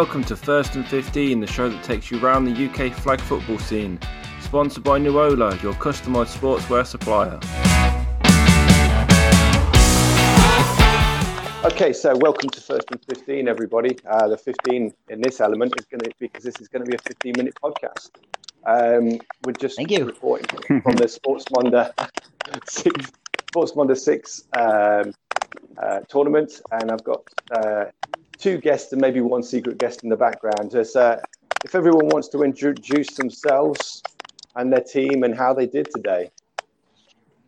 Welcome to First and 15, the show that takes you around the UK flag football scene. Sponsored by Nuola, your customised sportswear supplier. Okay, so welcome to First and 15, everybody. Uh, the 15 in this element is going to, be because this is going to be a 15 minute podcast. Um, we're just Thank you. reporting from the Sports Monday six, Sports Monday 6 um, uh, tournament, and I've got uh, two guests and maybe one secret guest in the background. As, uh, if everyone wants to introduce themselves and their team and how they did today.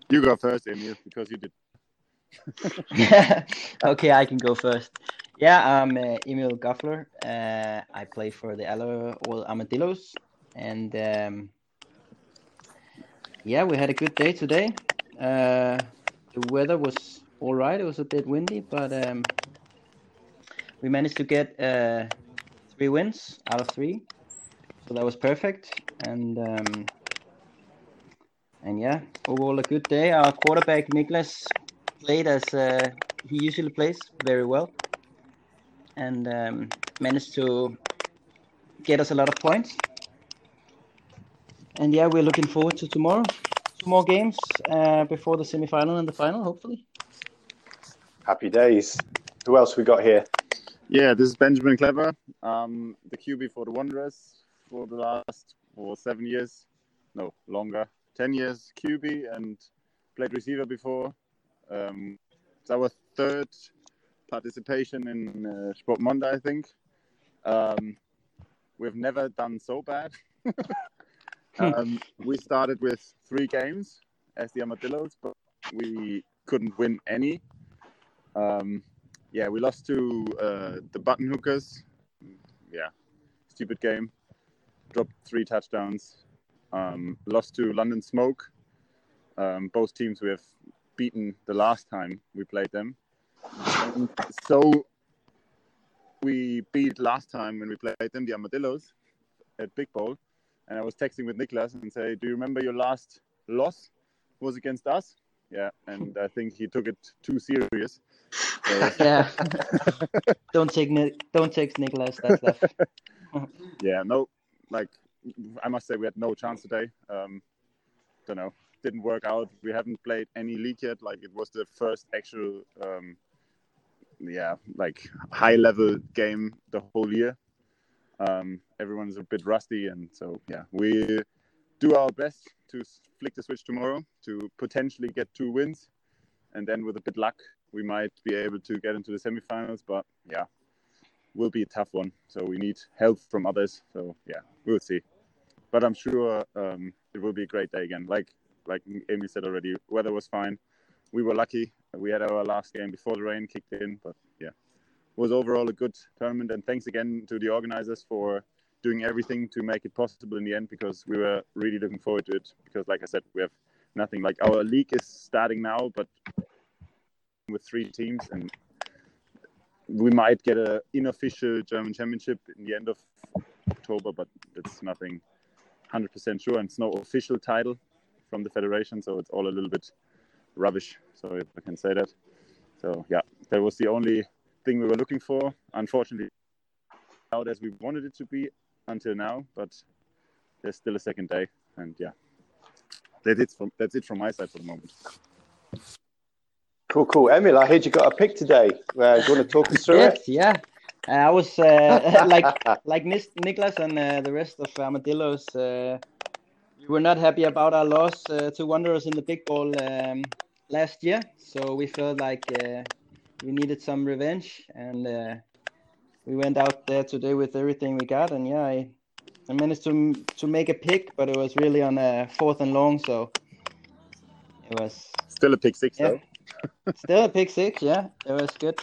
You go first, Emil, because you did. okay, I can go first. Yeah, I'm uh, Emil Goffler. Uh, I play for the Aller Oil Armadillos, and um, yeah, we had a good day today. Uh, the weather was all right. It was a bit windy, but um, we managed to get uh, three wins out of three, so that was perfect. And um, and yeah, overall a good day. Our quarterback Niklas played as uh, he usually plays very well, and um, managed to get us a lot of points. And yeah, we're looking forward to tomorrow. Two more games uh, before the semi-final and the final, hopefully. Happy days. Who else we got here? Yeah, this is Benjamin Clever, um, the QB for the Wanderers for the last for seven years, no longer, ten years QB, and played receiver before. Um, it's our third participation in uh, Sport Monday, I think. Um, we've never done so bad. um, we started with three games as the Armadillos, but we couldn't win any. Um, yeah, we lost to uh, the Button Hookers. Yeah, stupid game. Dropped three touchdowns. Um, lost to London Smoke. Um, both teams we have beaten the last time we played them. And so we beat last time when we played them, the Armadillos, at Big Bowl. And I was texting with Niklas and say, "Do you remember your last loss was against us?" Yeah, and I think he took it too serious. So, Yeah. don't take Ni- don't take Niklas that stuff. yeah, no, like I must say, we had no chance today. Um, don't know, didn't work out. We haven't played any league yet. Like it was the first actual, um, yeah, like high level game the whole year. Um, everyone's a bit rusty, and so yeah, we do our best to flick the switch tomorrow to potentially get two wins, and then with a bit luck, we might be able to get into the semifinals. But yeah, will be a tough one. So we need help from others. So yeah, we'll see. But I'm sure um, it will be a great day again. Like like Emil said already, weather was fine. We were lucky. We had our last game before the rain kicked in. But yeah, was overall a good tournament. And thanks again to the organizers for doing everything to make it possible in the end because we were really looking forward to it. Because like I said, we have nothing. Like our league is starting now, but with three teams and we might get a unofficial German championship in the end of October, but it's nothing 100% sure. And it's no official title from the federation, so it's all a little bit rubbish. So if I can say that. So yeah, that was the only thing we were looking for. Unfortunately, out as we wanted it to be until now, but there's still a second day, and yeah, that's it from that's it from my side for the moment. Cool, cool. Emil, I heard you got a pick today. Uh, do you want to talk us through yes, yeah. Uh, I was uh, like like Nis- Niklas and uh, the rest of Armadillos. Uh, we were not happy about our loss uh, to Wanderers in the Big Bowl um, last year, so we felt like uh, we needed some revenge, and uh, we went out there today with everything we got. And yeah, I, I managed to to make a pick, but it was really on a fourth and long, so it was Still a pick six Yeah. though. Still a pick six. Yeah, it was good.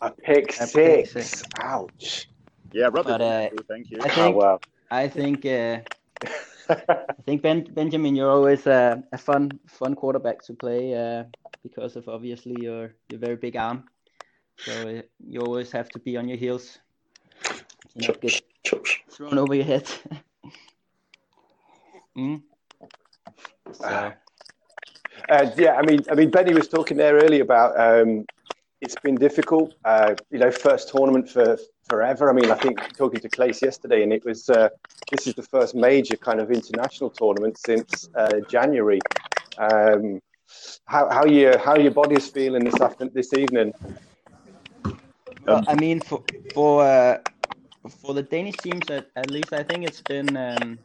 A pick A pick six. six. Ouch. Yeah, rub But, it. uh, Thank you. I Oh, think wow. I think uh, I think ben, Benjamin, you're always a, a fun fun quarterback to play uh, because of obviously your your very big arm. So uh, you always have to be on your heels. to not get thrown over your head. mm. So Uh, yeah, I mean, I mean, Benny was talking there earlier about um, it's been difficult. Uh, you know, first tournament for forever. I mean, I think talking to Claes yesterday, and it was uh, this is the first major kind of international tournament since uh, January. Um, how how your how your body's feeling this after this evening? Well, I mean, for for uh, for the Danish teams, at, at least I think it's been um,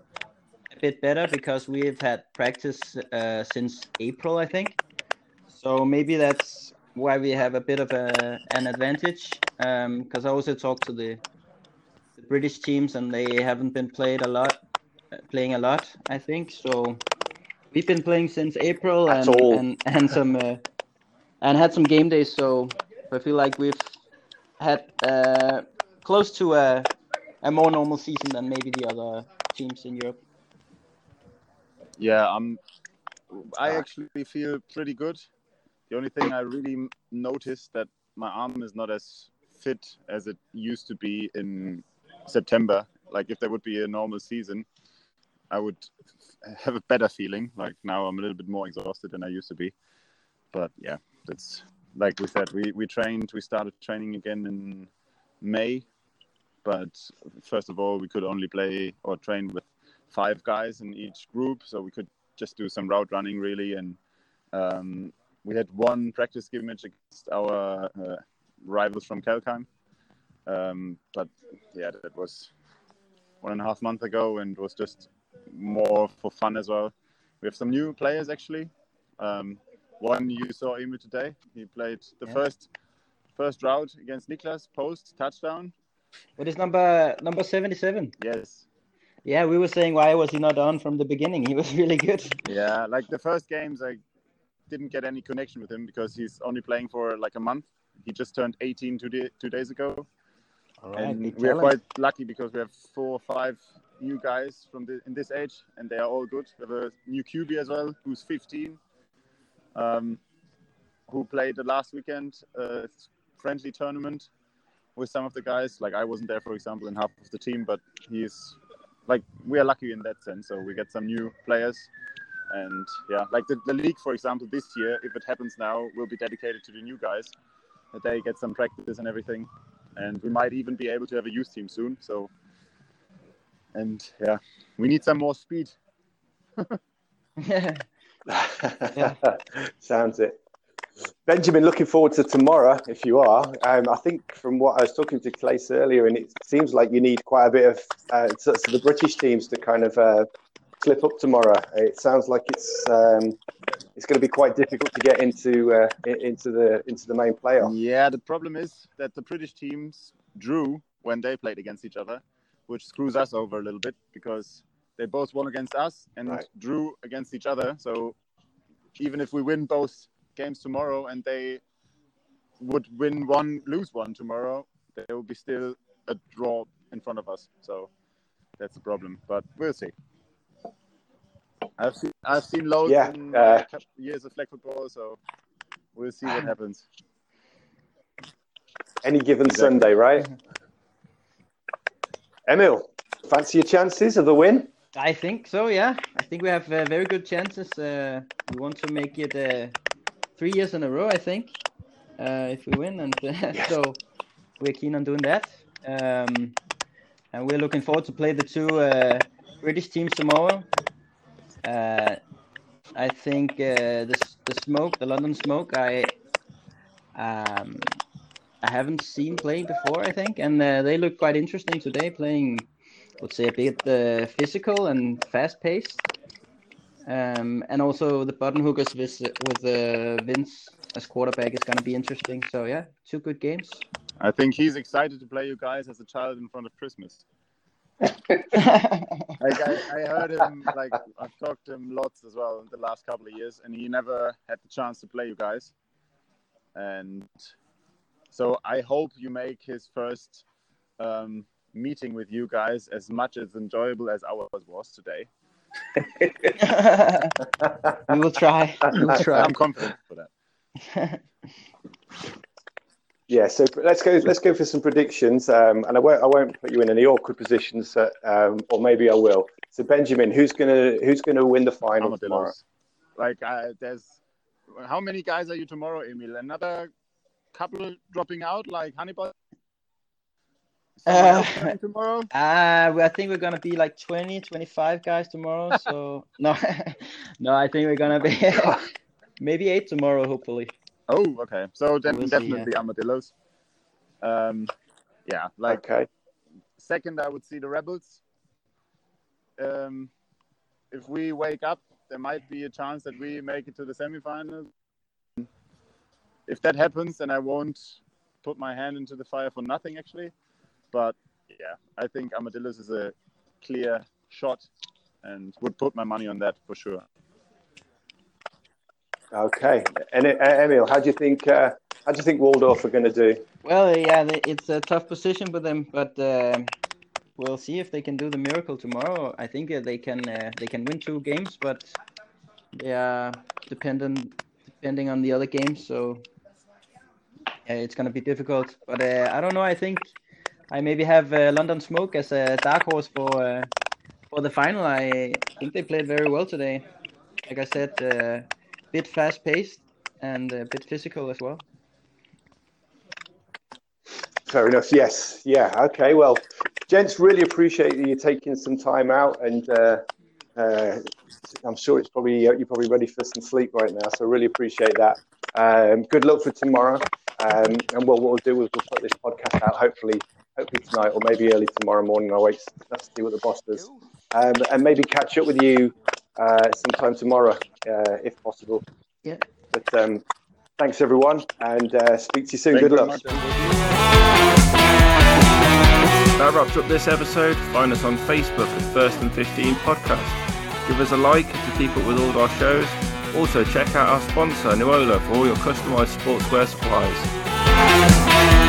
bit better because we've had practice uh, since April, I think. So maybe that's why we have a bit of a, an advantage. Because um, I also talked to the, the British teams, and they haven't been played a lot, playing a lot. I think so. We've been playing since April, and and, and some uh, and had some game days. So I feel like we've had uh, close to a, a more normal season than maybe the other teams in Europe. Yeah, um, I actually feel pretty good. The only thing I really noticed that my arm is not as fit as it used to be in September. Like if there would be a normal season, I would have a better feeling. Like now I'm a little bit more exhausted than I used to be. But yeah, that's like we said, we, we trained, we started training again in May. But first of all, we could only play or train with five guys in each group. So we could just do some route running really. And um, we had one practice scrimmage against our uh, rivals from Kelkheim. Um, but yeah, that was one and a half month ago and was just more for fun as well. We have some new players actually. Um, one you saw Emil today. He played the yeah. first first route against Niklas post touchdown. What is number number seventy seven? Yes. Yeah, we were saying why was he not on from the beginning? He was really good. Yeah, like the first games, I didn't get any connection with him because he's only playing for like a month. He just turned 18 two, day, two days ago. All right, and we are quite lucky because we have four or five new guys from the, in this age, and they are all good. We have a new QB as well, who's 15, um, who played the last weekend uh, friendly tournament with some of the guys. Like I wasn't there, for example, in half of the team, but he's like we are lucky in that sense. So we get some new players, and yeah, like the, the league, for example, this year, if it happens now, will be dedicated to the new guys. That they get some practice and everything, and we might even be able to have a youth team soon. So, and yeah, we need some more speed. yeah. Sounds it. Benjamin, looking forward to tomorrow if you are. Um, I think from what I was talking to Claes earlier, and it seems like you need quite a bit of uh, so, so the British teams to kind of uh, slip up tomorrow. It sounds like it's um, it's going to be quite difficult to get into uh, into the into the main playoff. Yeah, the problem is that the British teams drew when they played against each other, which screws us over a little bit because they both won against us and right. drew against each other. So even if we win both games tomorrow and they would win one, lose one tomorrow, there will be still a draw in front of us. So that's the problem. But we'll see. I've seen I've seen loads yeah, in uh, years of flag football, so we'll see what happens. Any given exactly. Sunday, right? Emil, fancy your chances of the win? I think so. Yeah, I think we have uh, very good chances. Uh, we want to make it uh, three years in a row. I think uh, if we win, and uh, so we're keen on doing that. Um, and we're looking forward to play the two uh, British teams tomorrow. I think the the smoke, the London smoke, I um, I haven't seen playing before. I think, and they look quite interesting today, playing would say a bit uh, physical and fast paced. Um, and also the button hookers with with uh, Vince as quarterback is going to be interesting. So yeah, two good games. I think he's excited to play you guys as a child in front of Christmas. like I, I, heard him like I've talked to him lots as well in the last couple of years, and he never had the chance to play you guys. And so I hope you make his first um, meeting with you guys as much as enjoyable as ours was today. We will try. We will try. I'm confident for that. yeah, so let's go. Let's go for some predictions, um, and I won't. I won't put you in any awkward positions, uh, um, or maybe I will. So Benjamin, who's gonna who's gonna win the final tomorrow? Like, uh, there's how many guys are you tomorrow, Emil? Another couple dropping out, like Hannibal someone Uh, tomorrow? Uh, I think we're gonna be like 20, 25 guys tomorrow. So no, no, I think we're gonna be maybe eight tomorrow, hopefully. Oh, okay. So then We'll see, definitely armadillos. Um, yeah, like okay. second, I would see the rebels. Um, if we wake up, there might be a chance that we make it to the semifinals. If that happens, then I won't put my hand into the fire for nothing, actually. But yeah, I think armadillos is a clear shot, and would put my money on that for sure. Okay. And uh, Emil, how do you think? Uh, how do you think Walldorf are going to do? Well, yeah, it's a tough position for them, but um we'll see if they can do the miracle tomorrow. I think uh, they can uh, they can win two games, but they are dependent depending on the other games. So yeah, it's gonna be difficult. But uh, I don't know. I think I maybe have uh, London Smoke as a dark horse for uh, for the final. I think they played very well today. Like I said, uh, bit fast paced and a bit physical as well. Fair enough. Yes. Yeah. Okay. Well, gents, really appreciate you taking some time out, and uh, uh, I'm sure it's probably uh, you're probably ready for some sleep right now. So really appreciate that. Um, good luck for tomorrow. Um, and well, what we'll do is we'll put this podcast out hopefully, hopefully tonight or maybe early tomorrow morning. I'll wait to see what the boss does, um, and maybe catch up with you uh, sometime tomorrow uh, if possible. Yeah. But um, thanks everyone, and uh, speak to you soon. Thank good you luck. much. That wraps up this episode. Find us on Facebook at First and 15 Podcast. Give us a like to keep up with all of our shows. Also, check out our sponsor, Nuola, for all your customized sportswear supplies.